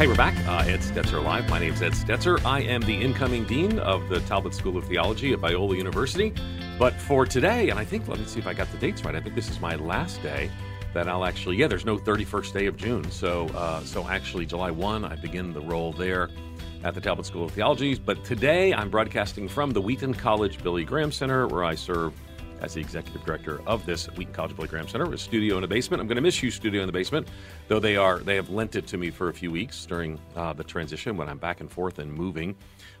Hey, we're back. Uh, Ed Stetzer Live. My name's Ed Stetzer. I am the incoming dean of the Talbot School of Theology at Biola University. But for today, and I think, let me see if I got the dates right. I think this is my last day that I'll actually, yeah, there's no 31st day of June. So, uh, so actually, July 1, I begin the role there at the Talbot School of Theology. But today, I'm broadcasting from the Wheaton College Billy Graham Center, where I serve as the executive director of this Wheaton College Billy Graham Center, a studio in the basement. I'm going to miss you, studio in the basement, though they are they have lent it to me for a few weeks during uh, the transition when I'm back and forth and moving.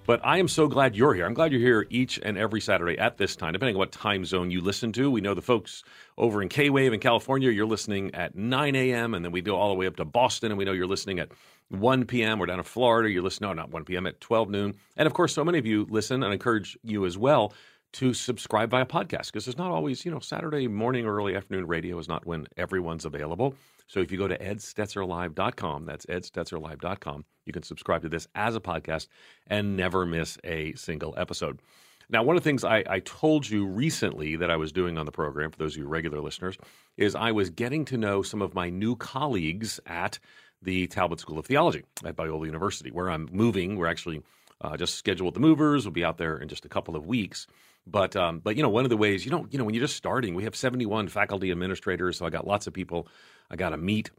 But I am so glad you're here. I'm glad you're here each and every Saturday at this time, depending on what time zone you listen to. We know the folks over in K Wave in California, you're listening at 9 a.m., and then we go all the way up to Boston, and we know you're listening at 1 p.m. We're down in Florida. You're listening, no, not 1 p.m., at 12 noon. And of course, so many of you listen, and encourage you as well to subscribe via podcast because there's not always, you know, Saturday morning or early afternoon radio is not when everyone's available. So if you go to edstetzerlive.com, that's edstetzerlive.com, you can subscribe to this as a podcast and never miss a single episode. Now, one of the things I, I, told you recently that I was doing on the program, for those of you regular listeners, is I was getting to know some of my new colleagues at the Talbot School of Theology at Biola University, where I'm moving. We're actually uh, just scheduled the movers. We'll be out there in just a couple of weeks. But um, but you know one of the ways you don't you know when you're just starting, we have 71 faculty administrators, so I got lots of people I got to meet.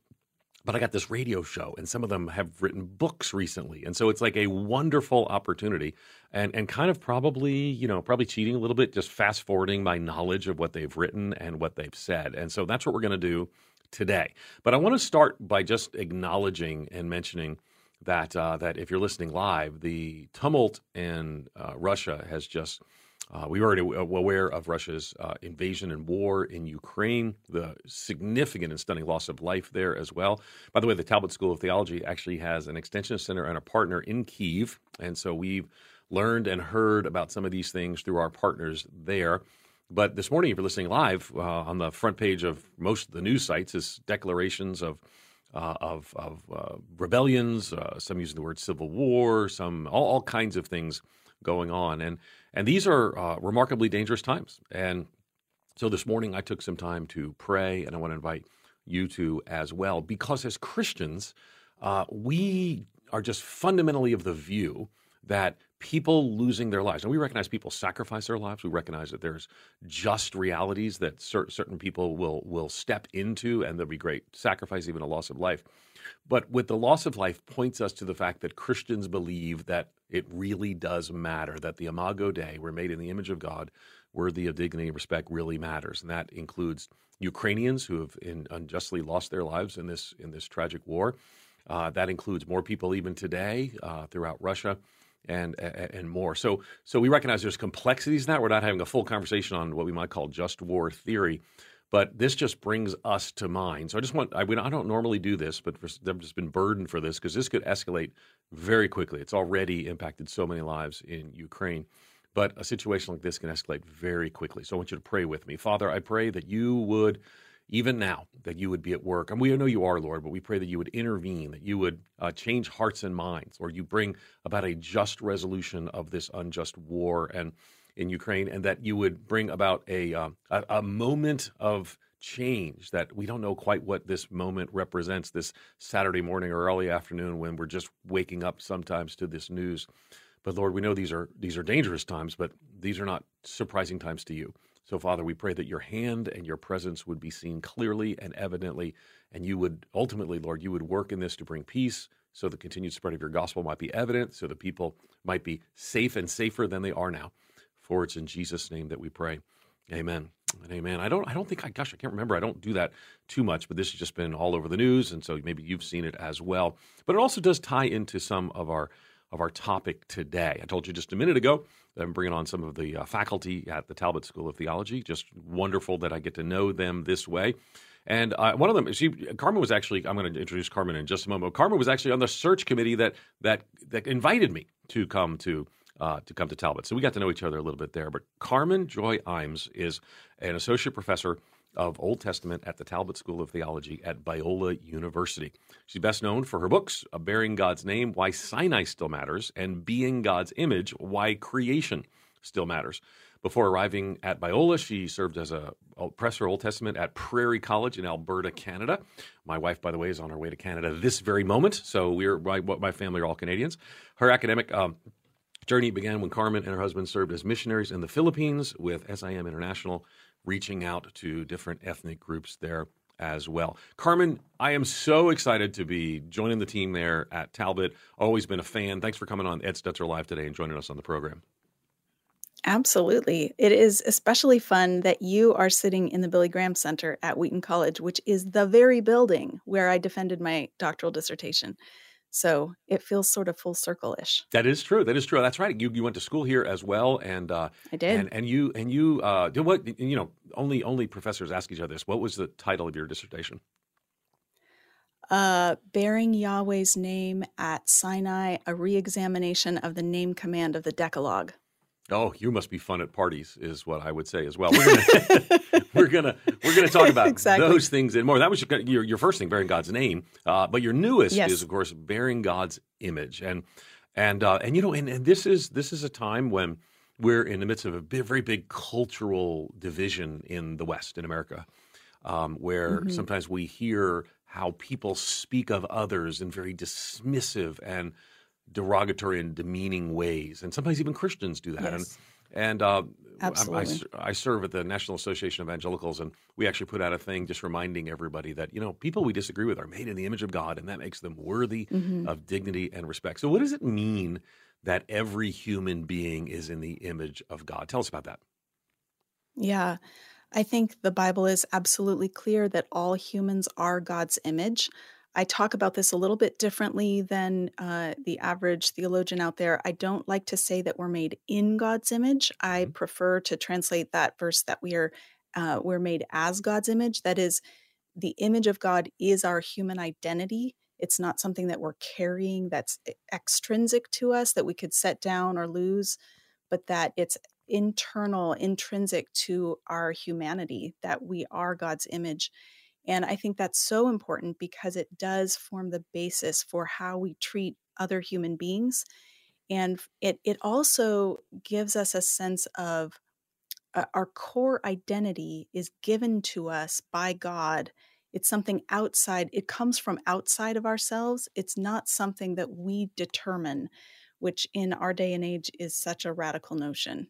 But I got this radio show, and some of them have written books recently, and so it's like a wonderful opportunity, and and kind of probably you know probably cheating a little bit, just fast forwarding my knowledge of what they've written and what they've said, and so that's what we're going to do today. But I want to start by just acknowledging and mentioning that uh, that if you're listening live, the tumult in uh, Russia has just uh, we were already aware of Russia's uh, invasion and war in Ukraine, the significant and stunning loss of life there as well. By the way, the Talbot School of Theology actually has an extension center and a partner in Kiev. And so we've learned and heard about some of these things through our partners there. But this morning, if you're listening live, uh, on the front page of most of the news sites is declarations of uh, of, of uh, rebellions, uh, some using the word civil war, some all, all kinds of things going on. And and these are uh, remarkably dangerous times. And so this morning I took some time to pray, and I want to invite you to as well, because as Christians, uh, we are just fundamentally of the view that people losing their lives, and we recognize people sacrifice their lives. We recognize that there's just realities that cer- certain people will will step into, and there'll be great sacrifice, even a loss of life. But with the loss of life points us to the fact that Christians believe that it really does matter, that the Imago Dei, we're made in the image of God, worthy of dignity and respect, really matters. And that includes Ukrainians who have in, unjustly lost their lives in this in this tragic war. Uh, that includes more people even today uh, throughout Russia and and more. So so we recognize there's complexities in that. We're not having a full conversation on what we might call just war theory, but this just brings us to mind. So I just want, I, I don't normally do this, but for, I've just been burdened for this because this could escalate very quickly. It's already impacted so many lives in Ukraine. But a situation like this can escalate very quickly. So I want you to pray with me. Father, I pray that you would, even now, that you would be at work. And we know you are, Lord, but we pray that you would intervene, that you would uh, change hearts and minds, or you bring about a just resolution of this unjust war. And in Ukraine, and that you would bring about a, uh, a, a moment of change that we don't know quite what this moment represents this Saturday morning or early afternoon when we're just waking up sometimes to this news. But Lord, we know these are these are dangerous times, but these are not surprising times to you. So Father, we pray that your hand and your presence would be seen clearly and evidently, and you would ultimately, Lord, you would work in this to bring peace, so the continued spread of your gospel might be evident, so the people might be safe and safer than they are now. For it's in Jesus' name that we pray. Amen. And amen. I don't I don't think I gosh, I can't remember. I don't do that too much, but this has just been all over the news, and so maybe you've seen it as well. But it also does tie into some of our of our topic today. I told you just a minute ago that I'm bringing on some of the uh, faculty at the Talbot School of Theology. Just wonderful that I get to know them this way. And uh, one of them, she, Carmen was actually. I'm going to introduce Carmen in just a moment. Carmen was actually on the search committee that that that invited me to come to uh, to come to Talbot. So we got to know each other a little bit there. But Carmen Joy Imes is an associate professor of Old Testament at the Talbot School of Theology at Biola University. She's best known for her books, Bearing God's Name, Why Sinai Still Matters, and Being God's Image, Why Creation Still Matters. Before arriving at Biola, she served as a professor Old Testament at Prairie College in Alberta, Canada. My wife, by the way, is on her way to Canada this very moment. So we're my, my family are all Canadians. Her academic um, journey began when Carmen and her husband served as missionaries in the Philippines with SIM International, reaching out to different ethnic groups there as well. Carmen, I am so excited to be joining the team there at Talbot. Always been a fan. Thanks for coming on Ed Stetzer Live today and joining us on the program. Absolutely. It is especially fun that you are sitting in the Billy Graham Center at Wheaton College, which is the very building where I defended my doctoral dissertation. So it feels sort of full circle ish. That is true. That is true. That's right. You you went to school here as well, and uh, I did. And, and you and you uh, did what? You know, only only professors ask each other this. What was the title of your dissertation? Uh, bearing Yahweh's name at Sinai, a reexamination of the name command of the Decalogue. Oh, you must be fun at parties, is what I would say as well. We're gonna we're gonna, we're gonna talk about exactly. those things and more. That was your your first thing, bearing God's name, uh, but your newest yes. is, of course, bearing God's image, and and uh, and you know, and, and this is this is a time when we're in the midst of a big, very big cultural division in the West, in America, um, where mm-hmm. sometimes we hear how people speak of others in very dismissive and derogatory and demeaning ways, and sometimes even Christians do that. Yes. And, and uh, I, I, serve at the National Association of Evangelicals, and we actually put out a thing just reminding everybody that you know people we disagree with are made in the image of God, and that makes them worthy mm-hmm. of dignity and respect. So, what does it mean that every human being is in the image of God? Tell us about that. Yeah. I think the Bible is absolutely clear that all humans are God's image. I talk about this a little bit differently than uh, the average theologian out there. I don't like to say that we're made in God's image. I mm-hmm. prefer to translate that verse that we are uh, we're made as God's image. That is, the image of God is our human identity. It's not something that we're carrying that's extrinsic to us that we could set down or lose, but that it's internal, intrinsic to our humanity, that we are God's image. And I think that's so important because it does form the basis for how we treat other human beings. And it, it also gives us a sense of uh, our core identity is given to us by God. It's something outside, it comes from outside of ourselves. It's not something that we determine, which in our day and age is such a radical notion.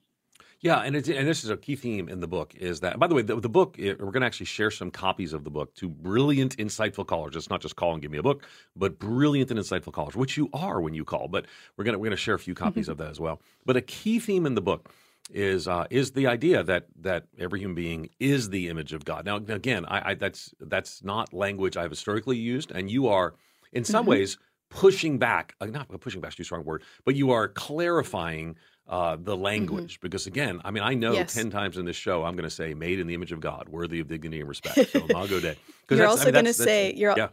Yeah, and it's, and this is a key theme in the book is that. By the way, the, the book it, we're going to actually share some copies of the book to brilliant, insightful callers. It's not just call and give me a book, but brilliant and insightful callers, which you are when you call. But we're gonna we're gonna share a few copies of that as well. But a key theme in the book is uh, is the idea that that every human being is the image of God. Now, again, I, I, that's that's not language I've historically used, and you are in some mm-hmm. ways pushing back. Uh, not pushing back is too strong a word, but you are clarifying uh, the mm-hmm. language mm-hmm. because again i mean i know yes. 10 times in this show i'm going to say made in the image of god worthy of dignity and respect so i'll go day you're also I mean, going to say you're, yeah.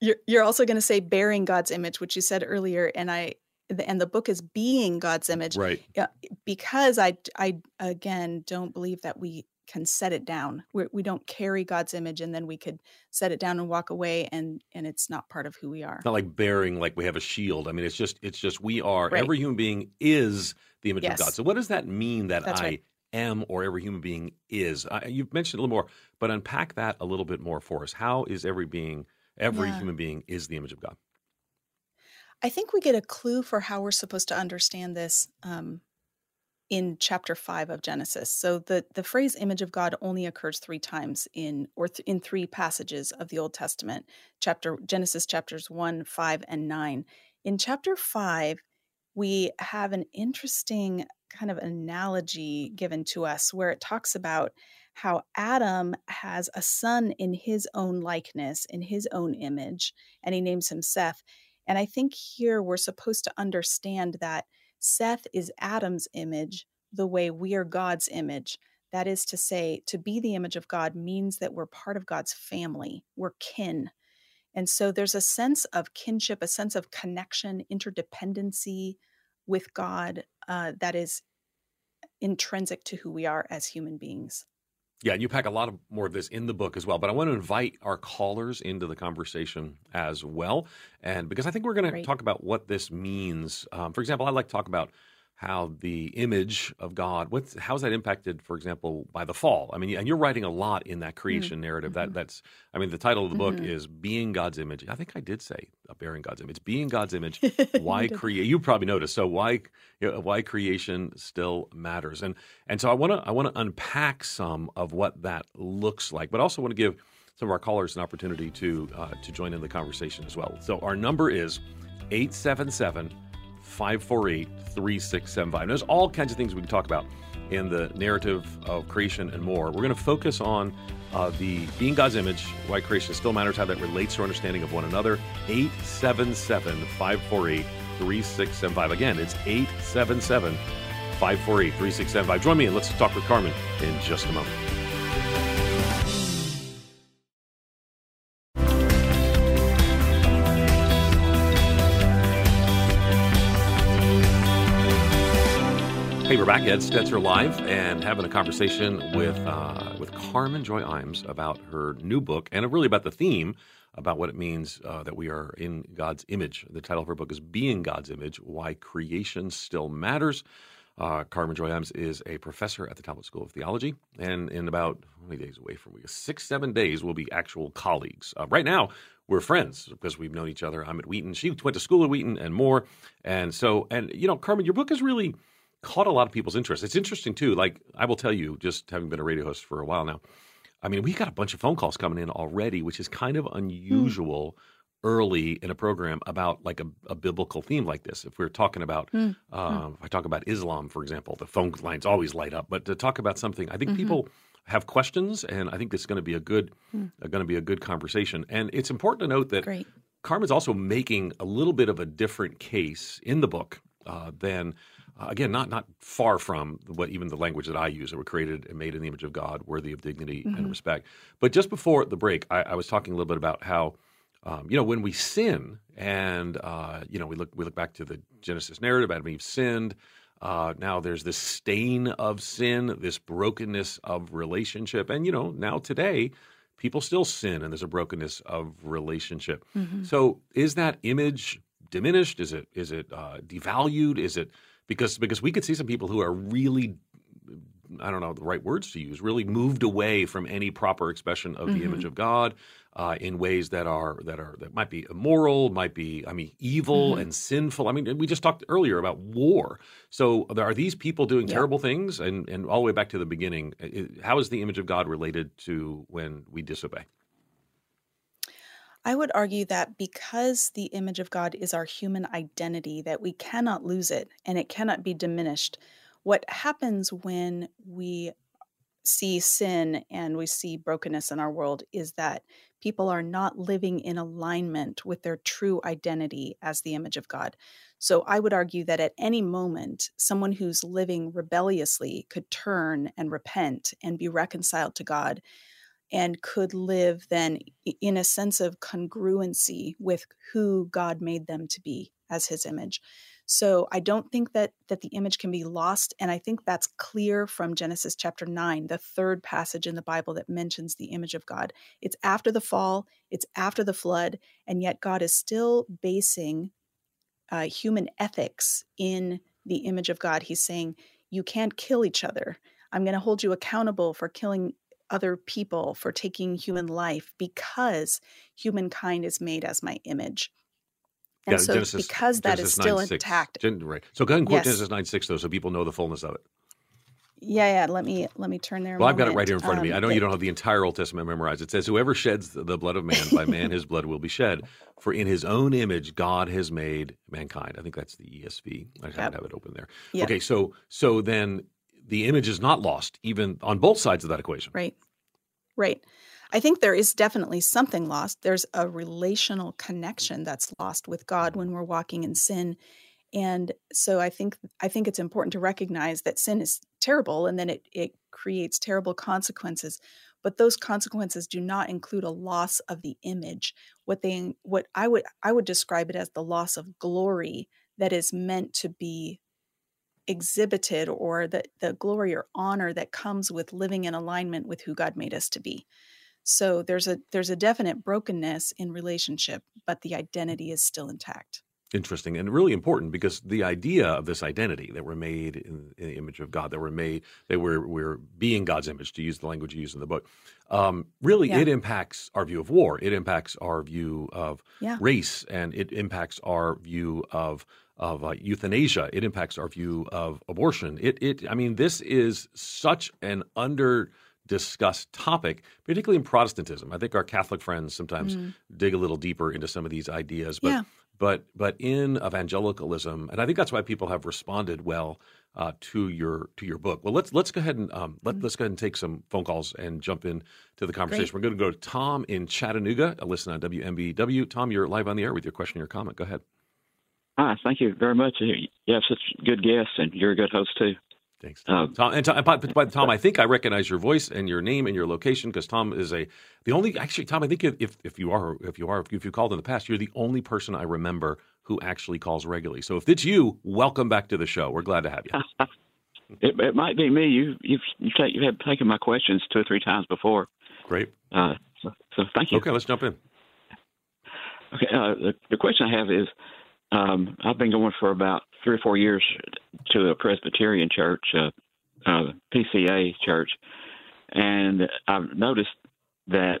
you're you're also going to say bearing god's image which you said earlier and i and the book is being god's image right yeah because i i again don't believe that we can set it down. We're, we do not carry God's image, and then we could set it down and walk away, and and it's not part of who we are. Not like bearing like we have a shield. I mean, it's just it's just we are. Right. Every human being is the image yes. of God. So what does that mean that That's I right. am or every human being is? Uh, you've mentioned a little more, but unpack that a little bit more for us. How is every being, every yeah. human being, is the image of God? I think we get a clue for how we're supposed to understand this um, in chapter 5 of Genesis. So the the phrase image of God only occurs 3 times in or th- in 3 passages of the Old Testament. Chapter Genesis chapters 1, 5 and 9. In chapter 5, we have an interesting kind of analogy given to us where it talks about how Adam has a son in his own likeness, in his own image, and he names him Seth. And I think here we're supposed to understand that Seth is Adam's image the way we are God's image. That is to say, to be the image of God means that we're part of God's family, we're kin. And so there's a sense of kinship, a sense of connection, interdependency with God uh, that is intrinsic to who we are as human beings. Yeah, and you pack a lot of more of this in the book as well. But I want to invite our callers into the conversation as well, and because I think we're going to talk about what this means. Um, for example, I like to talk about how the image of God, what's how's that impacted, for example, by the fall? I mean, and you're writing a lot in that Mm. creation narrative. That Mhm. that's, I mean, the title of the book Mhm. is "Being God's Image." I think I did say uh, "Bearing God's Image." Being God's image. Why create? You probably noticed. So why you know, why creation still matters, and and so I want to I want to unpack some of what that looks like, but also want to give some of our callers an opportunity to uh, to join in the conversation as well. So our number is 877 548 3675. There's all kinds of things we can talk about in the narrative of creation and more. We're going to focus on uh, the being God's image, why creation still matters, how that relates to our understanding of one another. 877 548 3675. Again, it's 877 548 3675. Join me and let's talk with Carmen in just a moment. Hey, we're back. Ed Stetzer live and having a conversation with uh, with Carmen Joy Imes about her new book and really about the theme about what it means uh, that we are in God's image. The title of her book is "Being God's Image: Why Creation Still Matters." Uh, Carmen Joy Imes is a professor at the Talbot School of Theology, and in about how many days away from we six seven days we'll be actual colleagues. Uh, right now we're friends because we've known each other. I'm at Wheaton. She went to school at Wheaton and more. And so, and you know, Carmen, your book is really caught a lot of people's interest. It's interesting too. Like I will tell you, just having been a radio host for a while now, I mean, we got a bunch of phone calls coming in already, which is kind of unusual early in a program about like a, a biblical theme like this. If we're talking about, Mm. um, if I talk about Islam, for example, the phone lines always light up. But to talk about something, I think people have questions, and I think this is going to be a good, Mm. uh, going to be a good conversation. And it's important to note that Great. Carmen's also making a little bit of a different case in the book uh, than, uh, again, not not far from what even the language that I use that were created and made in the image of God, worthy of dignity and Mhm. respect. But just before the break, I, I was talking a little bit about how, um, you know, when we sin, and uh, you know, we look we look back to the Genesis narrative, Adam and Eve sinned. Uh, now there's this stain of sin, this brokenness of relationship, and you know, now today people still sin and there's a brokenness of relationship. Mhm. So is that image diminished? Is it is it uh, devalued? Is it because because we could see some people who are really I don't know the right words to use, really moved away from any proper expression of the image Mhm. of God uh, in ways that are that are that might be immoral, might be I mean evil Mhm. and sinful. I mean we just talked earlier about war. So are these people doing Yeah. terrible things? And and all the way back to the beginning, how is the image of God related to when we disobey? I would argue that because the image of God is our human identity, that we cannot lose it and it cannot be diminished. What happens when we see sin and we see brokenness in our world is that people are not living in alignment with their true identity as the image of God. So I would argue that at any moment, someone who's living rebelliously could turn and repent and be reconciled to God and could live then in a sense of congruency with who God made them to be as his image. So I don't think that that the image can be lost and I think that's clear from Genesis chapter 9, the third passage in the Bible that mentions the image of God. It's after the fall, it's after the flood, and yet God is still basing uh, human ethics in the image of God. He's saying, You can't kill each other. I'm going to hold you accountable for killing other people, for taking human life, because humankind is made as my image. And Yeah, so, Genesis- because that Genesis is still 9:6. intact, Gen- right. So go ahead and quote Yes. Genesis 9 6, though, so people know the fullness of it. yeah, yeah. Let me let me turn there. Well, I've got it right here in front of me. Um, I know you don't have the entire Old Testament memorized. It says, Whoever sheds the blood of man, by man his blood will be shed. For in his own image God has made mankind. I think that's the ESV. I haven't have it open there. Yeah. Okay, so so then the image is not lost, even on both sides of that equation. Right. Right. I think there is definitely something lost. There's a relational connection that's lost with God when we're walking in sin. And so I think I think it's important to recognize that sin is terrible and then it it creates terrible consequences. But those consequences do not include a loss of the image. What they what I would I would describe it as the loss of glory that is meant to be exhibited or the, the glory or honor that comes with living in alignment with who God made us to be. So there's a there's a definite brokenness in relationship, but the identity is still intact. Interesting and really important because the idea of this identity that we're made in, in, the image of God, that we're made, that we're we're being God's image, to use the language you use in the book, um, really yeah. it impacts our view of war. It impacts our view of yeah. race, and it impacts our view of of uh, euthanasia. It impacts our view of abortion. It it I mean, this is such an under discussed topic, particularly in Protestantism. I think our Catholic friends sometimes mm. dig a little deeper into some of these ideas, but yeah. But but in evangelicalism, and I think that's why people have responded well uh, to your to your book. Well, let's let's go ahead and um, let, mm. let's go ahead and take some phone calls and jump in to the conversation. Great. We're going to go to Tom in Chattanooga. A listen on WMBW. Tom, you're live on the air with your question or comment. Go ahead. Hi, thank you very much. You have such good guests, and you're a good host too. Thanks, Tom. Um, Tom and Tom, but, Tom, I think I recognize your voice and your name and your location because Tom is a the only actually Tom. I think if if you are if you are if you called in the past, you're the only person I remember who actually calls regularly. So if it's you, welcome back to the show. We're glad to have you. it, it, might be me. You you've you take, you have taken my questions two or three times before. Great. Uh, so, so, thank you. Okay, let's jump in. Okay, uh, the, the question I have is, um, I've been going for about three or four years to a Presbyterian church, uh, uh, PCA church, and I've noticed that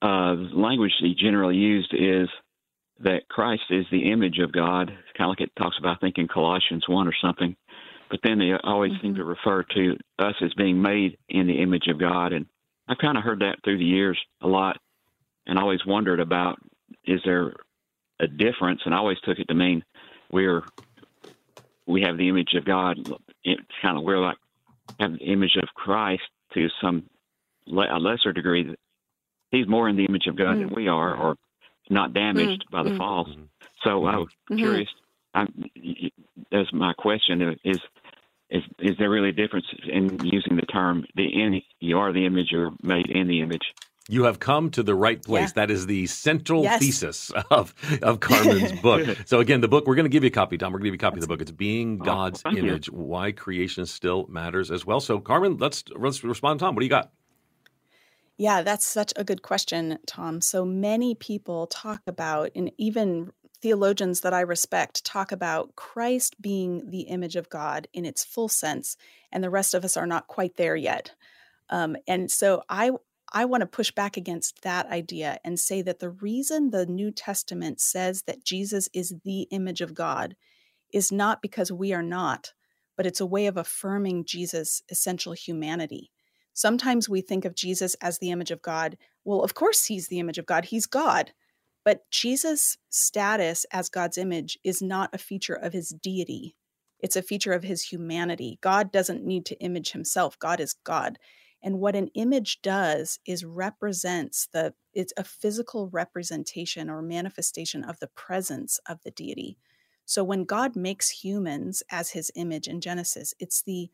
uh, the language he generally used is that Christ is the image of God. Kind of like it talks about, I think, in Colossians 1 or something. But then they always mm-hmm. seem to refer to us as being made in the image of God. And I've kind of heard that through the years a lot and always wondered about is there a difference? And I always took it to mean we're we have the image of God. It's kind of we're like have the image of Christ to some le- a lesser degree. He's more in the image of God mm. than we are, or not damaged mm. by the mm. fall. Mm-hmm. So I was mm-hmm. curious. I'm, that's my question: is is is there really a difference in using the term the in you are the image or made in the image? You have come to the right place. Yeah. That is the central yes. thesis of, of Carmen's book. So again, the book, we're going to give you a copy, Tom. We're going to give you a copy That's of the book. It's Being God's oh, Image, you. Why Creation Still Matters as well. So Carmen, let's, let's respond. Tom, what do you got? Yeah, that's such a good question, Tom. So many people talk about, and even theologians that I respect talk about Christ being the image of God in its full sense, and the rest of us are not quite there yet. Um, and so I I want to push back against that idea and say that the reason the New Testament says that Jesus is the image of God is not because we are not, but it's a way of affirming Jesus' essential humanity. Sometimes we think of Jesus as the image of God. Well, of course, he's the image of God, he's God. But Jesus' status as God's image is not a feature of his deity. It's a feature of his humanity. God doesn't need to image himself. God is God. And what an image does is represents the it's a physical representation or manifestation of the presence of the deity. So when God makes humans as his image in Genesis, it's the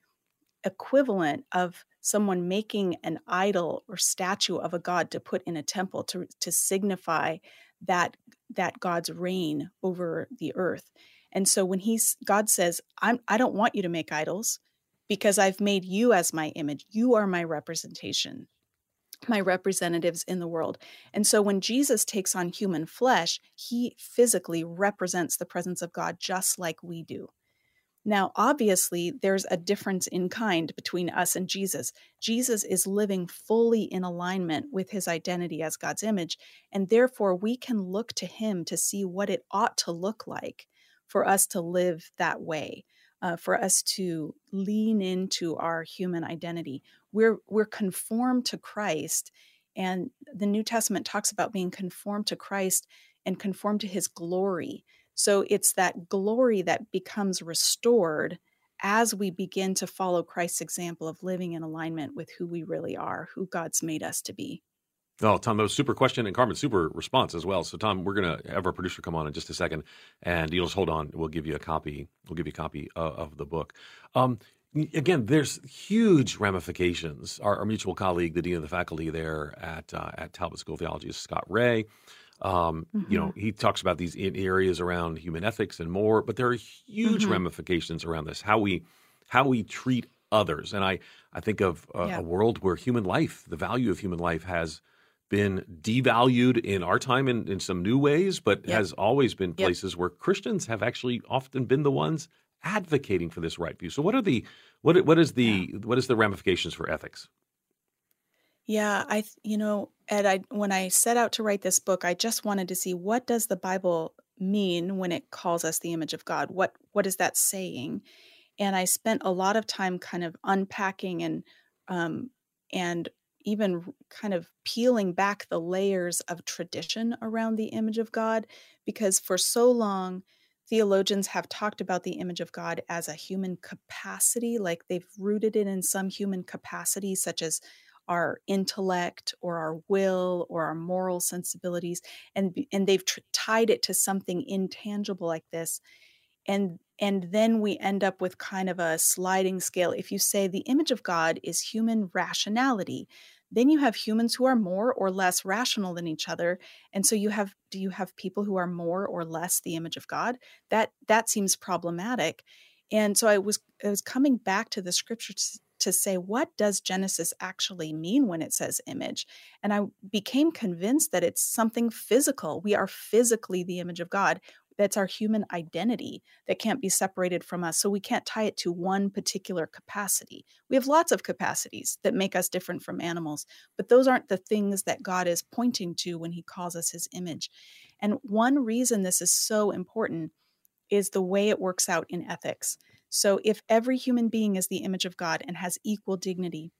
equivalent of someone making an idol or statue of a god to put in a temple to, to signify that that God's reign over the earth. And so when he's God says, I'm I don't want you to make idols because I've made you as my image. You are my representation, my representatives in the world. And so when Jesus takes on human flesh, he physically represents the presence of God just like we do. Now, obviously, there's a difference in kind between us and Jesus. Jesus is living fully in alignment with his identity as God's image, and therefore we can look to him to see what it ought to look like for us to live that way uh, for us to lean into our human identity. We're we're conformed to Christ, and the New Testament talks about being conformed to Christ and conformed to His glory. So it's that glory that becomes restored as we begin to follow Christ's example of living in alignment with who we really are, who God's made us to be. Oh, Tom, that was super question and Carmen, super response as well. So, Tom, we're going to have our producer come on in just a second, and you'll just hold on. We'll give you a copy. We'll give you a copy uh, of the book. Um, again, there's huge ramifications. Our, our, mutual colleague, the dean of the faculty there at uh, at Talbot School of Theology, is Scott Rae. Um, mm-hmm. You know, he talks about these areas around human ethics and more, but there are huge mm-hmm. ramifications around this. How we how we treat others, and I I think of a, yeah. a world where human life, the value of human life, has been devalued in our time in, in some new ways, but Yep. has always been Yep. places where Christians have actually often been the ones advocating for this right view. So what are the what what is the what is the ramifications for ethics? Yeah, I, you know, Ed, I when I set out to write this book, I just wanted to see what does the Bible mean when it calls us the image of God? What what is that saying? And I spent a lot of time kind of unpacking and um and even kind of peeling back the layers of tradition around the image of God because for so long theologians have talked about the image of God as a human capacity like they've rooted it in some human capacity such as our intellect or our will or our moral sensibilities and and they've tr- tied it to something intangible like this and and then we end up with kind of a sliding scale. If you say the image of god is human rationality then you have humans who are more or less rational than each other and so you have do you have people who are more or less the image of god? That that seems problematic and so i was i was coming back to the scriptures to say what does genesis actually mean when it says image? And i became convinced that it's something physical. We are physically the image of god that's our human identity that can't be separated from us. So we can't tie it to one particular capacity. We have lots of capacities that make us different from animals, but those aren't the things that God is pointing to when he calls us his image. And one reason this is so important is the way it works out in ethics. So if every human being is the image of God and has equal dignity,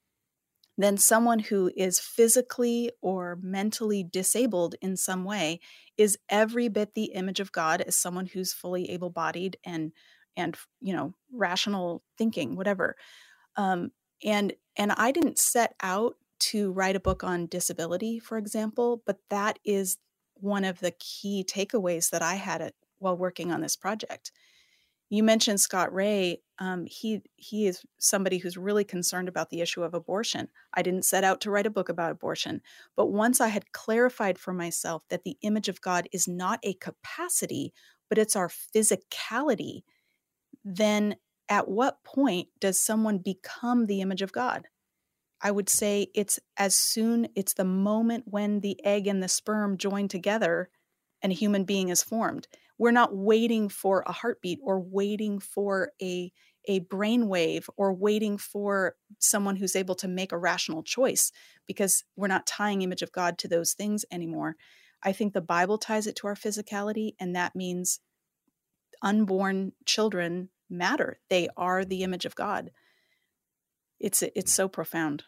then someone who is physically or mentally disabled in some way is every bit the image of God as someone who's fully able-bodied and and you know rational thinking whatever um, and and I didn't set out to write a book on disability for example but that is one of the key takeaways that I had while working on this project you mentioned Scott Rae. Um, he he is somebody who's really concerned about the issue of abortion. I didn't set out to write a book about abortion, but once I had clarified for myself that the image of God is not a capacity, but it's our physicality, then at what point does someone become the image of God? I would say it's as soon it's the moment when the egg and the sperm join together and a human being is formed we're not waiting for a heartbeat or waiting for a a brainwave or waiting for someone who's able to make a rational choice because we're not tying image of God to those things anymore. I think the Bible ties it to our physicality, and that means unborn children matter. They are the image of God. It's it's so profound.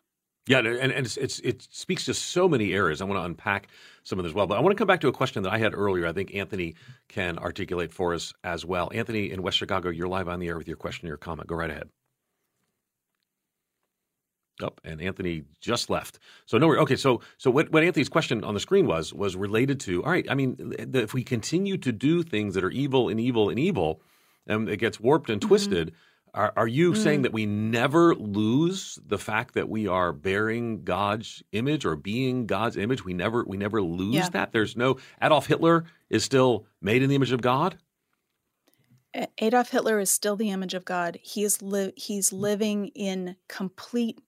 Yeah, and, and it's, it's, it speaks to so many areas. I want to unpack some of this as well, but I want to come back to a question that I had earlier. I think Anthony can articulate for us as well. Anthony in West Chicago, you're live on the air with your question or your comment. Go right ahead. Oh, and Anthony just left. So no, okay. So so what, what Anthony's question on the screen was was related to. All right, I mean, the, if we continue to do things that are evil and evil and evil, and it gets warped and twisted. Mm-hmm. Are, are you Mm. saying that we never lose the fact that we are bearing God's image or being God's image? We never we never lose Yeah. that. There's no Adolf Hitler is still made in the image of God. Adolf Hitler is still the image of God. He is li- he's living in complete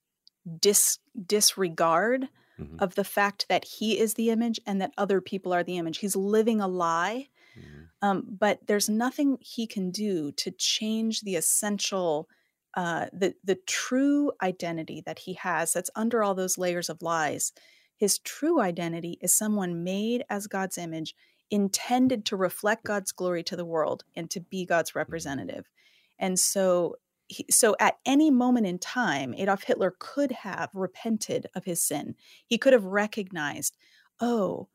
dis- disregard Mhm. of the fact that he is the image and that other people are the image. He's living a lie. Mhm. Um, but there's nothing he can do to change the essential, uh, the the true identity that he has. That's under all those layers of lies. His true identity is someone made as God's image, intended to reflect God's glory to the world and to be God's representative. And so, he, so at any moment in time, Adolf Hitler could have repented of his sin. He could have recognized, oh,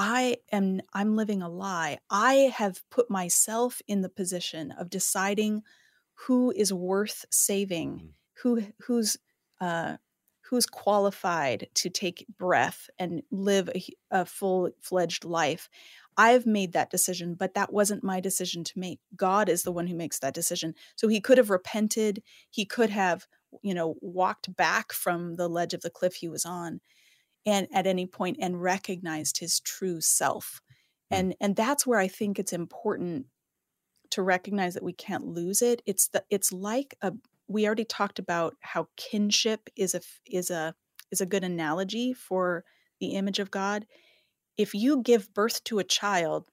I am I'm living a lie. I have put myself in the position of deciding who is worth saving, Mhm. who who's uh, who's qualified to take breath and live a, a full-fledged life. I've made that decision, but that wasn't my decision to make. God is the one who makes that decision. So he could have repented. He could have, you know, walked back from the ledge of the cliff he was on and at any point and recognized his true self Mm. and and that's where i think it's important to recognize that we can't lose it it's the it's like a we already talked about how kinship is a is a is a good analogy for the image of God, if you give birth to a child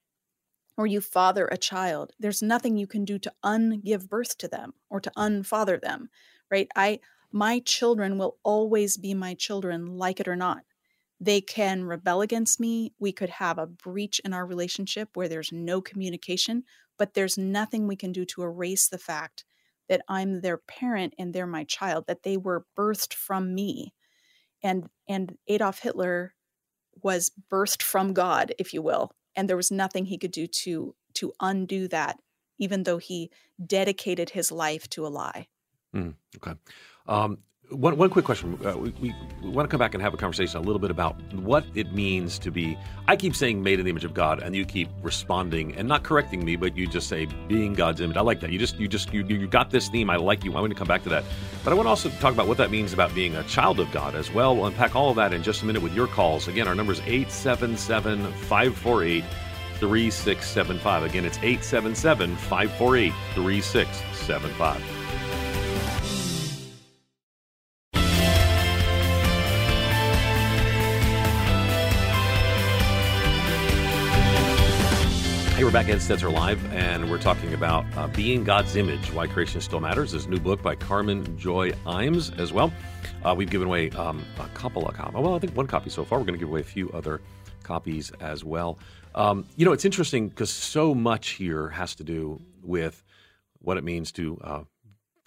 or you father a child, there's nothing you can do to ungive birth to them or to unfather them, right? I my children will always be my children like it or not. They can rebel against me. We could have a breach in our relationship where there's no communication, but there's nothing we can do to erase the fact that I'm their parent and they're my child, that they were birthed from me. And and Adolf Hitler was birthed from God, if you will, and there was nothing he could do to to undo that, even though he dedicated his life to a lie. Mm, okay. Um, one, one quick question. Uh, we, we, we, want to come back and have a conversation a little bit about what it means to be. I keep saying made in the image of God, and you keep responding and not correcting me, but you just say being God's image. I like that. You just you just you you got this theme. I like you. I want to come back to that, but I want to also talk about what that means about being a child of God as well. We'll unpack all of that in just a minute with your calls. Again, our number is 877 548 3675. Again, it's 877 548 3675. We're back Ed Stetzer Live, and we're talking about uh, Being God's Image Why Creation Still Matters. This new book by Carmen Joy Imes as well. Uh, we've given away um, a couple of copies. Well, I think one copy so far. We're going to give away a few other copies as well. Um, you know, it's interesting because so much here has to do with what it means to uh,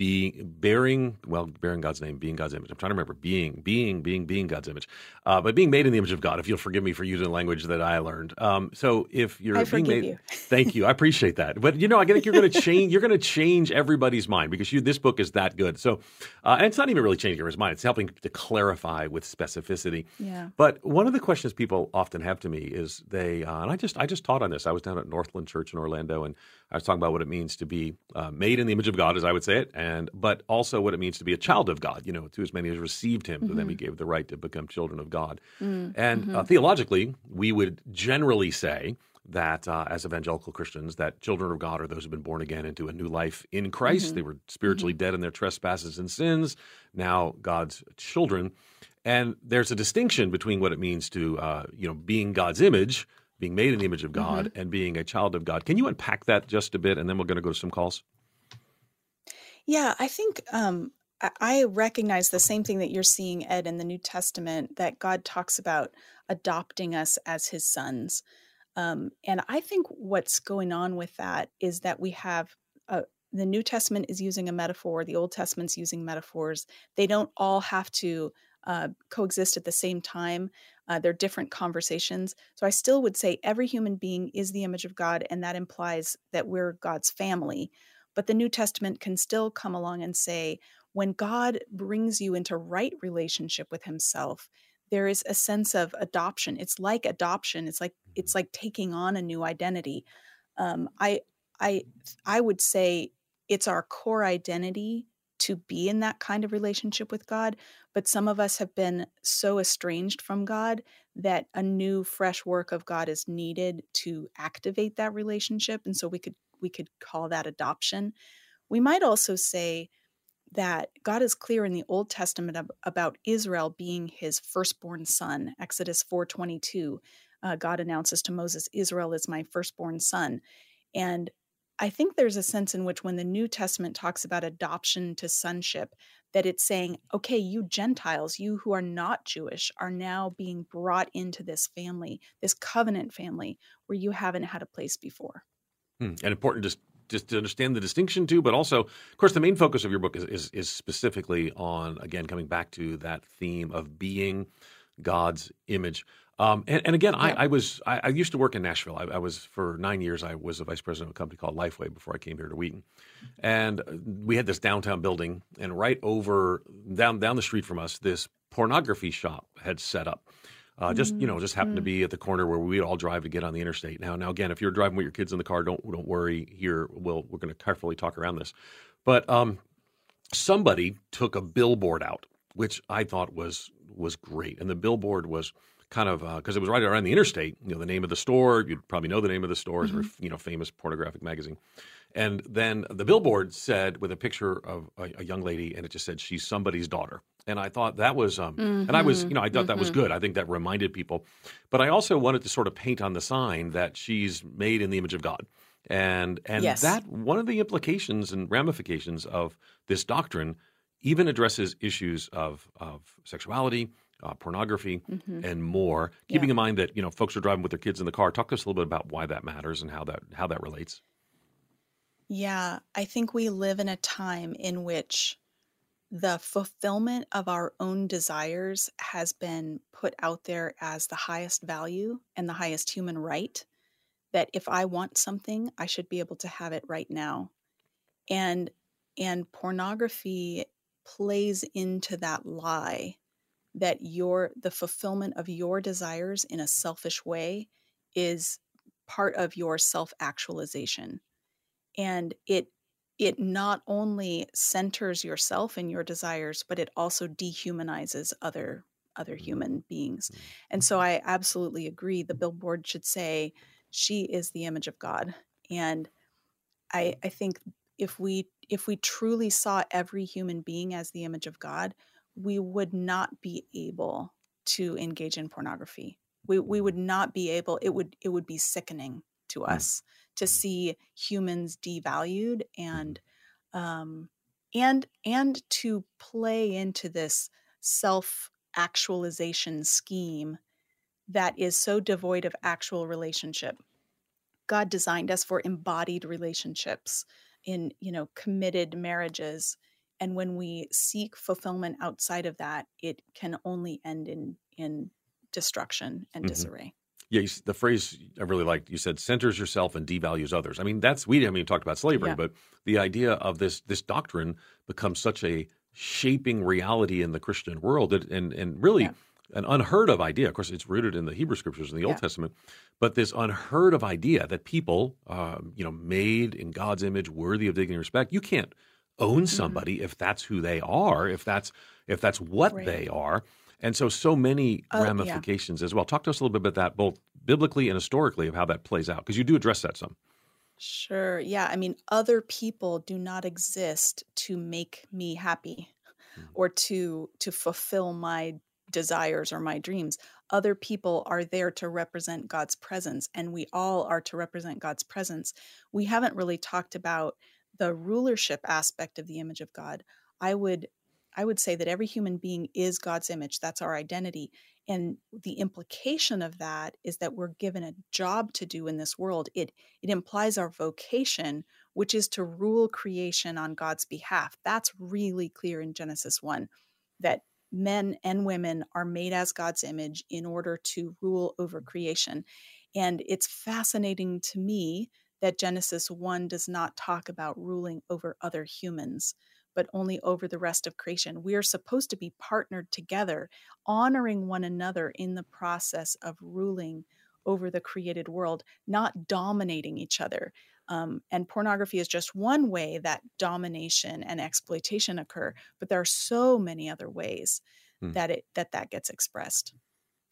being bearing well bearing god's name being god's image. I'm trying to remember being being being being god's image. Uh, but being made in the image of god if you'll forgive me for using language that i learned. Um, so if you're I being made you. thank you. I appreciate that. But you know i think you're going to change you're going to change everybody's mind because you this book is that good. So uh, and it's not even really changing everyone's mind. It's helping to clarify with specificity. Yeah. But one of the questions people often have to me is they uh, and i just i just taught on this. I was down at northland church in orlando and I was talking about what it means to be uh, made in the image of God, as I would say it, and but also what it means to be a child of God. You know, to as many as received Him, mm-hmm. to them He gave the right to become children of God. Mm-hmm. And uh, mm-hmm. theologically, we would generally say that uh, as evangelical Christians, that children of God are those who've been born again into a new life in Christ. Mm-hmm. They were spiritually mm-hmm. dead in their trespasses and sins. Now God's children. And there's a distinction between what it means to, uh, you know, being God's image being made in the image of God mm-hmm. and being a child of God. Can you unpack that just a bit, and then we're going to go to some calls? Yeah, I think um, I recognize the same thing that you're seeing, Ed, in the New Testament, that God talks about adopting us as his sons. Um, and I think what's going on with that is that we have a, the New Testament is using a metaphor, the Old Testament's using metaphors. They don't all have to uh, coexist at the same time. Uh, they're different conversations. So I still would say every human being is the image of God, and that implies that we're God's family. But the New Testament can still come along and say, when God brings you into right relationship with Himself, there is a sense of adoption. It's like adoption. It's like it's like taking on a new identity. Um, I I I would say it's our core identity to be in that kind of relationship with God. But some of us have been so estranged from God that a new, fresh work of God is needed to activate that relationship. And so we could we could call that adoption. We might also say that God is clear in the Old Testament ab- about Israel being his firstborn son. Exodus 4:22, uh, God announces to Moses, "Israel is my firstborn son." And I think there's a sense in which when the New Testament talks about adoption to sonship, that it's saying, okay, you Gentiles, you who are not Jewish, are now being brought into this family, this covenant family, where you haven't had a place before. Hmm. And important just just to understand the distinction too, but also, of course, the main focus of your book is, is, is specifically on again coming back to that theme of being God's image. Um, and, and, again, yeah. I, I, was I, I, used to work in Nashville. I, I, was for nine years. I was a vice president of a company called Lifeway before I came here to Wheaton, and we had this downtown building, and right over down down the street from us, this pornography shop had set up. Uh, just you know, just happened mm-hmm. to be at the corner where we all drive to get on the interstate. Now, now again, if you're driving with your kids in the car, don't don't worry. Here, we'll we're going to carefully talk around this, but um, somebody took a billboard out, which I thought was was great, and the billboard was kind of because uh, it was right around the interstate. You know, the name of the store, you'd probably know the name of the store, mm-hmm. you know, famous pornographic magazine. And then the billboard said with a picture of a, a young lady, and it just said she's somebody's daughter. And I thought that was, um, mm-hmm. and I was, you know, I thought mm-hmm. that was mm-hmm. good. I think that reminded people. But I also wanted to sort of paint on the sign that she's made in the image of God. And and yes. that one of the implications and ramifications of this doctrine even addresses issues of of sexuality, uh, pornography, mm-hmm. and more. Keeping yeah. in mind that you know folks are driving with their kids in the car. Talk to us a little bit about why that matters and how that how that relates. Yeah, I think we live in a time in which the fulfillment of our own desires has been put out there as the highest value and the highest human right. That if I want something, I should be able to have it right now. And and pornography plays into that lie that your the fulfillment of your desires in a selfish way is part of your self-actualization and it it not only centers yourself and your desires but it also dehumanizes other other mm-hmm. human beings mm-hmm. and so i absolutely agree the billboard should say she is the image of god and i i think if we if we truly saw every human being as the image of god we would not be able to engage in pornography. We, we would not be able, it would, it would be sickening to mm. us to see humans devalued and, um, and, and to play into this self actualization scheme that is so devoid of actual relationship. God designed us for embodied relationships in, you know, committed marriages and when we seek fulfillment outside of that it can only end in in destruction and mm-hmm. disarray yeah, the phrase I really liked. You said centers yourself and devalues others. I mean, that's we haven't even talked about slavery, yeah. but the idea of this this doctrine becomes such a shaping reality in the Christian world, and and really yeah. an unheard of idea. Of course, it's rooted in the Hebrew Scriptures in the yeah. Old Testament, but this unheard of idea that people, um, you know, made in God's image, worthy of dignity and respect, you can't own mm-hmm. somebody mm-hmm. if that's who they are, if that's if that's what right. they are. And so so many uh, ramifications yeah. as well. Talk to us a little bit about that both biblically and historically of how that plays out because you do address that some. Sure. Yeah, I mean other people do not exist to make me happy mm-hmm. or to to fulfill my desires or my dreams. Other people are there to represent God's presence, and we all are to represent God's presence. We haven't really talked about the rulership aspect of the image of God, I would I would say that every human being is God's image. That's our identity. And the implication of that is that we're given a job to do in this world. It it implies our vocation, which is to rule creation on God's behalf. That's really clear in Genesis 1 that men and women are made as God's image in order to rule over mm. creation. And it's fascinating to me that Genesis 1 does not talk about ruling over other humans, but only over the rest of creation. We are supposed to be partnered together, honoring one another in the process of ruling over the created world, not dominating each other. Um, and pornography is just one way that domination and exploitation occur, but there are so many other ways hmm. that it that that gets expressed.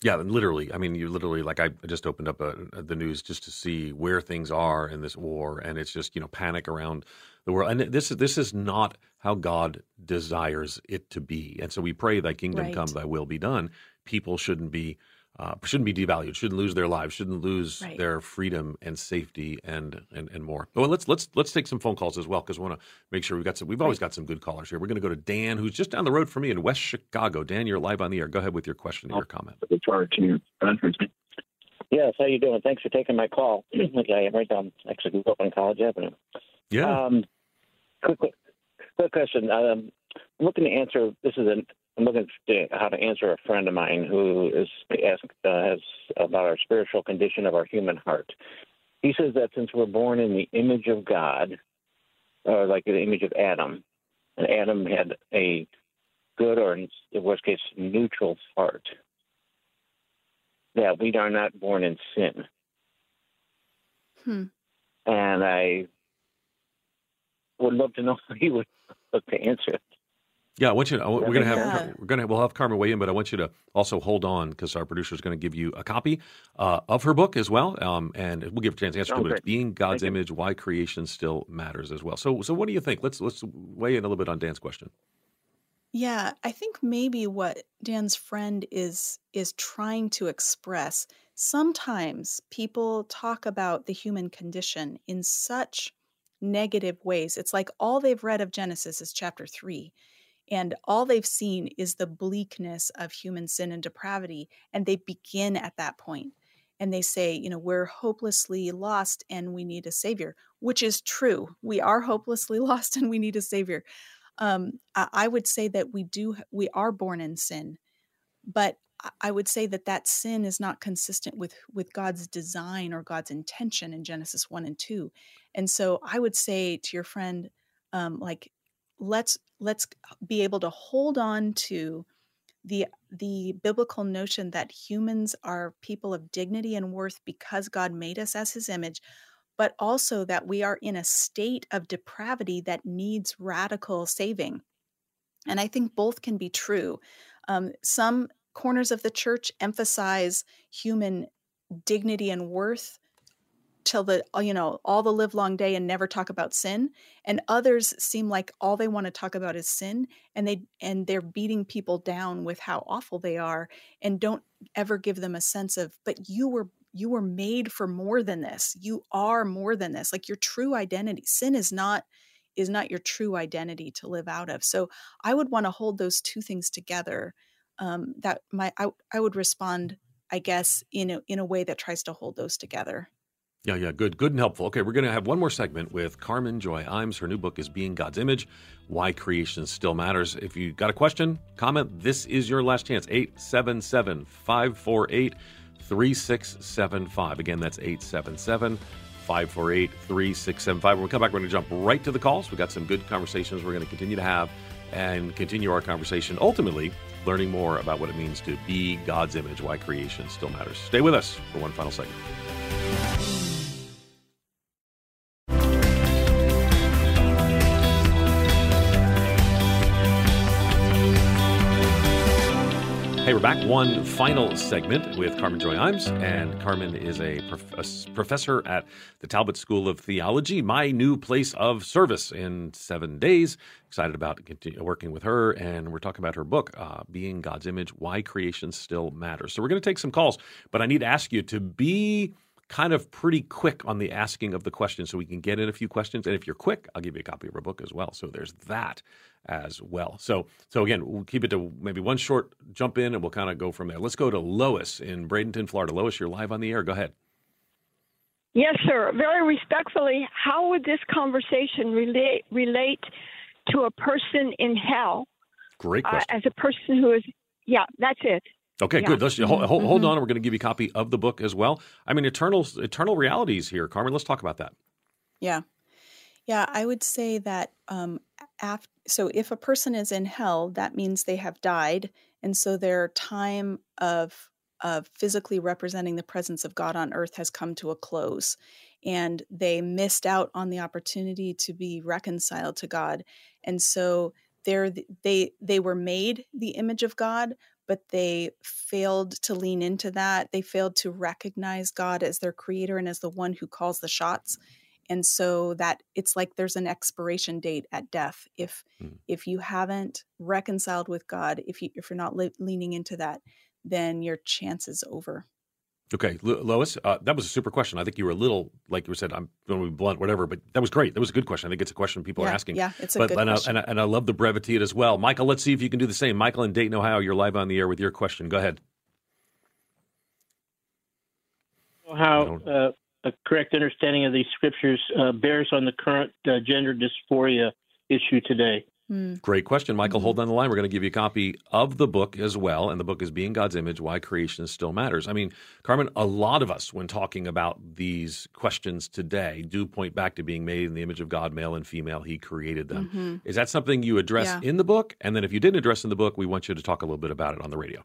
Yeah, literally. I mean, you literally like I just opened up a, a, the news just to see where things are in this war, and it's just you know panic around the world. And this is this is not how God desires it to be. And so we pray, "Thy kingdom right. come, Thy will be done." People shouldn't be uh, shouldn't be devalued, shouldn't lose their lives, shouldn't lose right. their freedom and safety and and and more. Well, let's let's let's take some phone calls as well because we want to make sure we've got some. We've always got some good callers here. We're going to go to Dan, who's just down the road from me in West Chicago. Dan, you're live on the air. Go ahead with your question and your comment. Yes, how you doing? Thanks for taking my call. okay, I am right down actually grew up on College Avenue. Yeah. Um, quick, quick, quick question. Um, I'm looking to answer. This is an I'm looking at how to answer a friend of mine who is asked uh, has about our spiritual condition of our human heart. He says that since we're born in the image of God, or like the image of Adam, and Adam had a good or in the worst case neutral heart, that we are not born in sin. Hmm. And I would love to know how he would look to answer it. Yeah, I want you to. We're gonna have yeah. we're gonna we'll have Carmen weigh in, but I want you to also hold on because our producer is going to give you a copy uh, of her book as well, um, and we'll give a chance to answer. Oh, Being God's Thank image, you. why creation still matters as well. So, so what do you think? Let's let's weigh in a little bit on Dan's question. Yeah, I think maybe what Dan's friend is is trying to express. Sometimes people talk about the human condition in such negative ways. It's like all they've read of Genesis is chapter 3 and all they've seen is the bleakness of human sin and depravity and they begin at that point and they say you know we're hopelessly lost and we need a savior which is true we are hopelessly lost and we need a savior um, I, would say that we do we are born in sin but I would say that that sin is not consistent with with God's design or God's intention in Genesis 1 and 2. And so I would say to your friend um, like let's let's be able to hold on to the the biblical notion that humans are people of dignity and worth because God made us as his image but also that we are in a state of depravity that needs radical saving. And i think both can be true. Um, some corners of the church emphasize human dignity and worth till the uh, you know all the live long day and never talk about sin and others seem like all they want to talk about is sin and they and they're beating people down with how awful they are and don't ever give them a sense of but you were you were made for more than this. You are more than this. Like your true identity sin is not is not your true identity to live out of. So i would want to hold those two things together um, that my I, I would respond i guess in a in a way that tries to hold those together yeah, yeah, good, good and helpful. Okay, we're going to have one more segment with Carmen Joy Imes. Her new book is Being God's Image Why Creation Still Matters. If you got a question, comment, this is your last chance. 877 548 3675. Again, that's 877 548 3675. When we come back, we're going to jump right to the calls. We've got some good conversations we're going to continue to have and continue our conversation, ultimately learning more about what it means to be God's image, why creation still matters. Stay with us for one final segment. Hey, we're back. One final segment with Carmen Joy Imes. And Carmen is a, prof- a, professor at the Talbot School of Theology, my new place of service in seven days. Excited about working with her. And we're talking about her book, uh, Being God's Image Why Creation Still Matters. So we're going to take some calls, but I need to ask you to be kind of pretty quick on the asking of the questions so we can get in a few questions. And if you're quick, I'll give you a copy of her book as well. So there's that as well. So so again, we'll keep it to maybe one short jump in and we'll kind of go from there. Let's go to Lois in Bradenton, Florida. Lois, you're live on the air. Go ahead. Yes, sir. Very respectfully, how would this conversation relate relate to a person in hell? Great question. Uh, as a person who is, yeah, that's it. Okay, yeah. good. Let's hold, hold, hold mm-hmm. on. We're going to give you a copy of the book as well. I mean, eternal eternal realities here, Carmen. Let's talk about that. Yeah, yeah. I would say that um, after, so if a person is in hell, that means they have died, and so their time of of physically representing the presence of God on earth has come to a close, and they missed out on the opportunity to be reconciled to God, and so they're they they were made the image of God, but they failed to lean into that. They failed to recognize God as their creator and as the one who calls the shots. And so that it's like there's an expiration date at death. If mm. if you haven't reconciled with God, if you if you're not le- leaning into that, then your chance is over. Okay, Lois, uh, that was a super question. I think you were a little, like you said, I'm going to be blunt, whatever, but that was great. That was a good question. I think it's a question people yeah, are asking. Yeah, it's a but, good and question. I, and, I, and I love the brevity of it as well. Michael, let's see if you can do the same. Michael in Dayton, Ohio, you're live on the air with your question. Go ahead. How uh, a correct understanding of these scriptures uh, bears on the current uh, gender dysphoria issue today. Mm. Great question, Michael. Mm-hmm. Hold on the line. We're going to give you a copy of the book as well. And the book is Being God's Image Why Creation Still Matters. I mean, Carmen, a lot of us, when talking about these questions today, do point back to being made in the image of God, male and female. He created them. Mm-hmm. Is that something you address yeah. in the book? And then if you didn't address in the book, we want you to talk a little bit about it on the radio.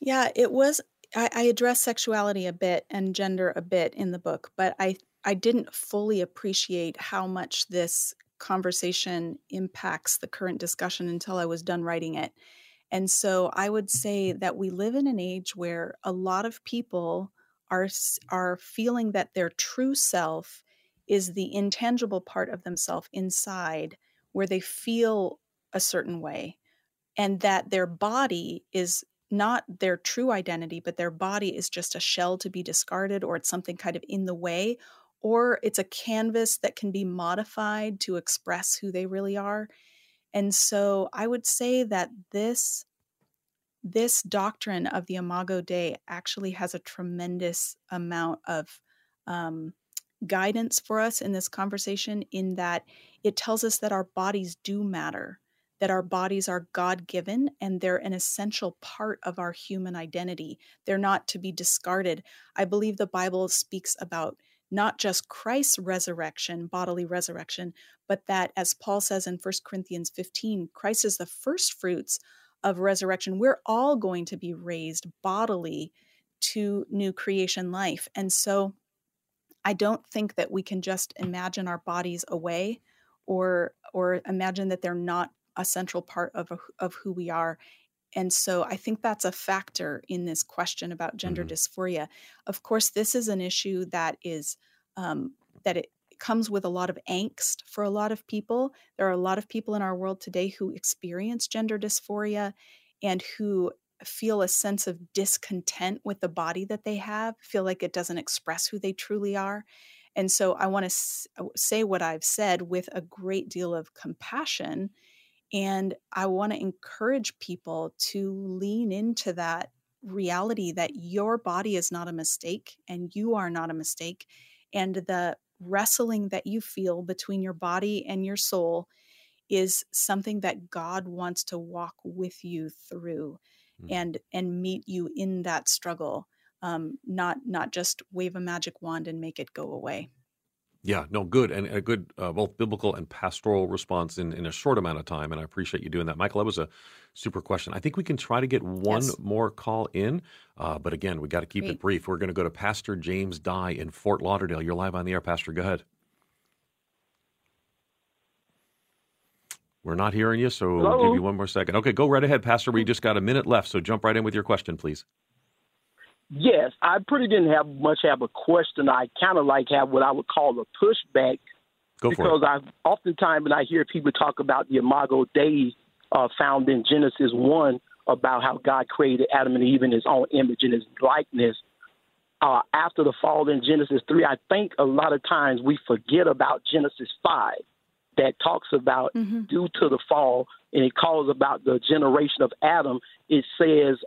Yeah, it was. I, I address sexuality a bit and gender a bit in the book, but I I didn't fully appreciate how much this conversation impacts the current discussion until I was done writing it. And so I would say that we live in an age where a lot of people are are feeling that their true self is the intangible part of themselves inside where they feel a certain way and that their body is not their true identity but their body is just a shell to be discarded or it's something kind of in the way or it's a canvas that can be modified to express who they really are and so i would say that this this doctrine of the Imago Dei actually has a tremendous amount of um, guidance for us in this conversation, in that it tells us that our bodies do matter, that our bodies are God given, and they're an essential part of our human identity. They're not to be discarded. I believe the Bible speaks about not just Christ's resurrection, bodily resurrection, but that, as Paul says in 1 Corinthians 15, Christ is the first fruits of resurrection, we're all going to be raised bodily to new creation life. And so I don't think that we can just imagine our bodies away or or imagine that they're not a central part of of who we are. And so I think that's a factor in this question about gender mm-hmm. dysphoria. Of course, this is an issue that is um, that it comes with a lot of angst for a lot of people. There are a lot of people in our world today who experience gender dysphoria and who feel a sense of discontent with the body that they have, feel like it doesn't express who they truly are. And so I want to s- say what I've said with a great deal of compassion. And I want to encourage people to lean into that reality that your body is not a mistake and you are not a mistake. And the wrestling that you feel between your body and your soul is something that God wants to walk with you through mm. and and meet you in that struggle um, not not just wave a magic wand and make it go away yeah, no, good and a good uh, both biblical and pastoral response in, in a short amount of time, and I appreciate you doing that, Michael. That was a super question. I think we can try to get one yes. more call in, uh, but again, we got to keep Great. it brief. We're going to go to Pastor James Dye in Fort Lauderdale. You're live on the air, Pastor. Go ahead. We're not hearing you, so we'll give you one more second. Okay, go right ahead, Pastor. We just got a minute left, so jump right in with your question, please. Yes, I pretty didn't have much have a question. I kind of like have what I would call a pushback Go because I oftentimes when I hear people talk about the Imago Dei uh, found in Genesis one about how God created Adam and Eve in His own image and His likeness. Uh, after the fall in Genesis three, I think a lot of times we forget about Genesis five that talks about mm-hmm. due to the fall and it calls about the generation of Adam. It says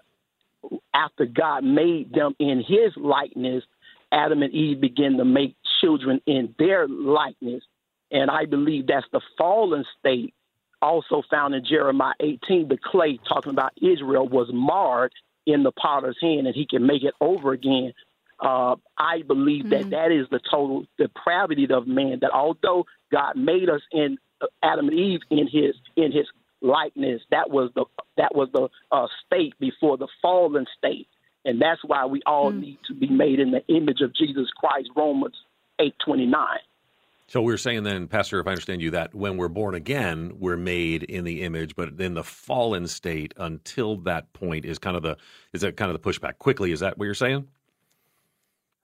after God made them in his likeness, Adam and Eve began to make children in their likeness. And I believe that's the fallen state. Also found in Jeremiah 18, the clay talking about Israel was marred in the potter's hand and he can make it over again. Uh, I believe mm-hmm. that that is the total depravity of man. That although God made us in uh, Adam and Eve in his in his likeness. That was the that was the uh, state before the fallen state, and that's why we all mm. need to be made in the image of Jesus Christ. Romans eight twenty nine. So we're saying then, Pastor, if I understand you, that when we're born again, we're made in the image, but then the fallen state until that point is kind of the is that kind of the pushback. Quickly, is that what you're saying?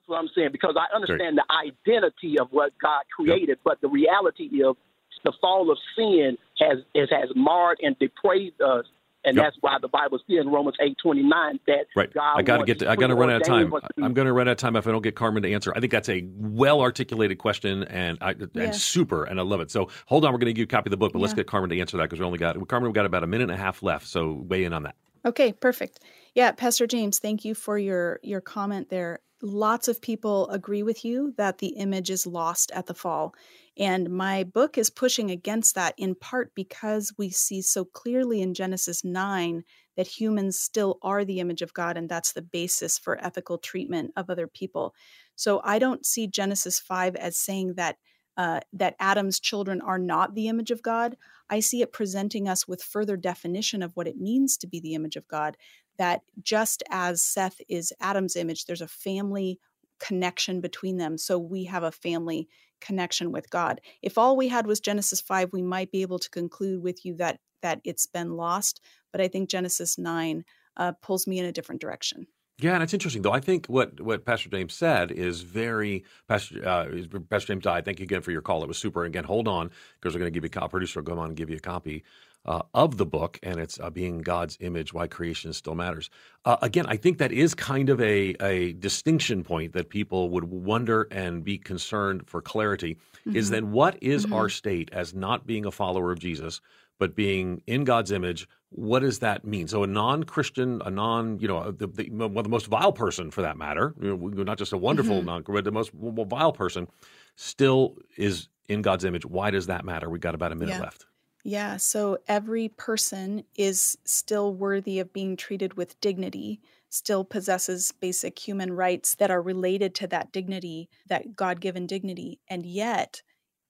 That's what I'm saying because I understand Great. the identity of what God created, yep. but the reality of the fall of sin has is, has marred and depraved us. And yep. that's why the Bible says in Romans eight twenty nine that right. God I got to get. To, I got to run out of time. I'm going to run out of time if I don't get Carmen to answer. I think that's a well articulated question and I, and super, and I love it. So hold on, we're going to give you a copy of the book, but yeah. let's get Carmen to answer that because we only got Carmen. We've got about a minute and a half left, so weigh in on that. Okay, perfect. Yeah, Pastor James, thank you for your your comment there. Lots of people agree with you that the image is lost at the fall. And my book is pushing against that in part because we see so clearly in Genesis 9 that humans still are the image of God, and that's the basis for ethical treatment of other people. So I don't see Genesis 5 as saying that. Uh, that Adam's children are not the image of God. I see it presenting us with further definition of what it means to be the image of God. That just as Seth is Adam's image, there's a family connection between them. So we have a family connection with God. If all we had was Genesis 5, we might be able to conclude with you that that it's been lost, but I think Genesis 9 uh, pulls me in a different direction. Yeah, and it's interesting though. I think what what Pastor James said is very Pastor uh, Pastor James Dye. Thank you again for your call. It was super. Again, hold on because we're going to give you a. Producer will go on and give you a copy uh, of the book, and it's uh, being God's image, why creation still matters. Uh, again, I think that is kind of a a distinction point that people would wonder and be concerned for clarity. Mm-hmm. Is then what is mm-hmm. our state as not being a follower of Jesus? but being in God's image, what does that mean? So a non-Christian, a non, you know, the, the, well, the most vile person for that matter, you know, not just a wonderful mm-hmm. non, but the most vile person, still is in God's image. Why does that matter? We've got about a minute yeah. left. Yeah, so every person is still worthy of being treated with dignity, still possesses basic human rights that are related to that dignity, that God given dignity. And yet,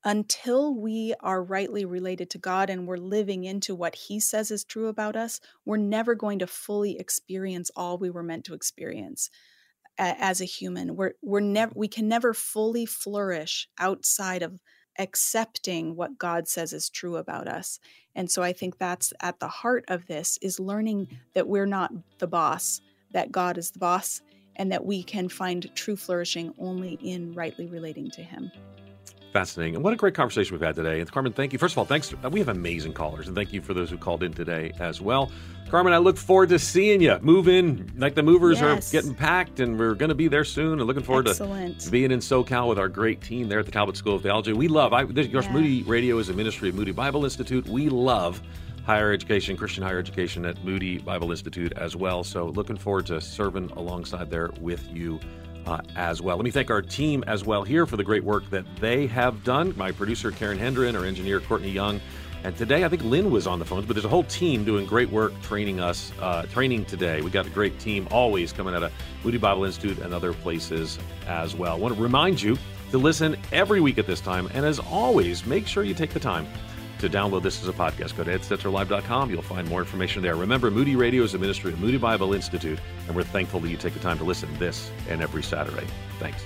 until we are rightly related to God and we're living into what He says is true about us, we're never going to fully experience all we were meant to experience as a human. We're we're never we can never fully flourish outside of accepting what God says is true about us. And so I think that's at the heart of this is learning that we're not the boss, that God is the boss, and that we can find true flourishing only in rightly relating to Him fascinating. And what a great conversation we've had today. And Carmen, thank you. First of all, thanks. We have amazing callers, and thank you for those who called in today as well. Carmen, I look forward to seeing you move in. Like the movers yes. are getting packed, and we're going to be there soon. And looking forward Excellent. to being in SoCal with our great team there at the Talbot School of Theology. We love. I, this, yeah. Moody Radio is a ministry of Moody Bible Institute. We love higher education, Christian higher education at Moody Bible Institute as well. So looking forward to serving alongside there with you uh, as well. Let me thank our team as well here for the great work that they have done. My producer, Karen Hendren, our engineer, Courtney Young. And today, I think Lynn was on the phones, but there's a whole team doing great work training us, uh, training today. We got a great team always coming out of Moody Bible Institute and other places as well. I want to remind you to listen every week at this time. And as always, make sure you take the time to download this as a podcast. Go to edstetzerlive.com. You'll find more information there. Remember, Moody Radio is a ministry of Moody Bible Institute, and we're thankful that you take the time to listen this and every Saturday. Thanks.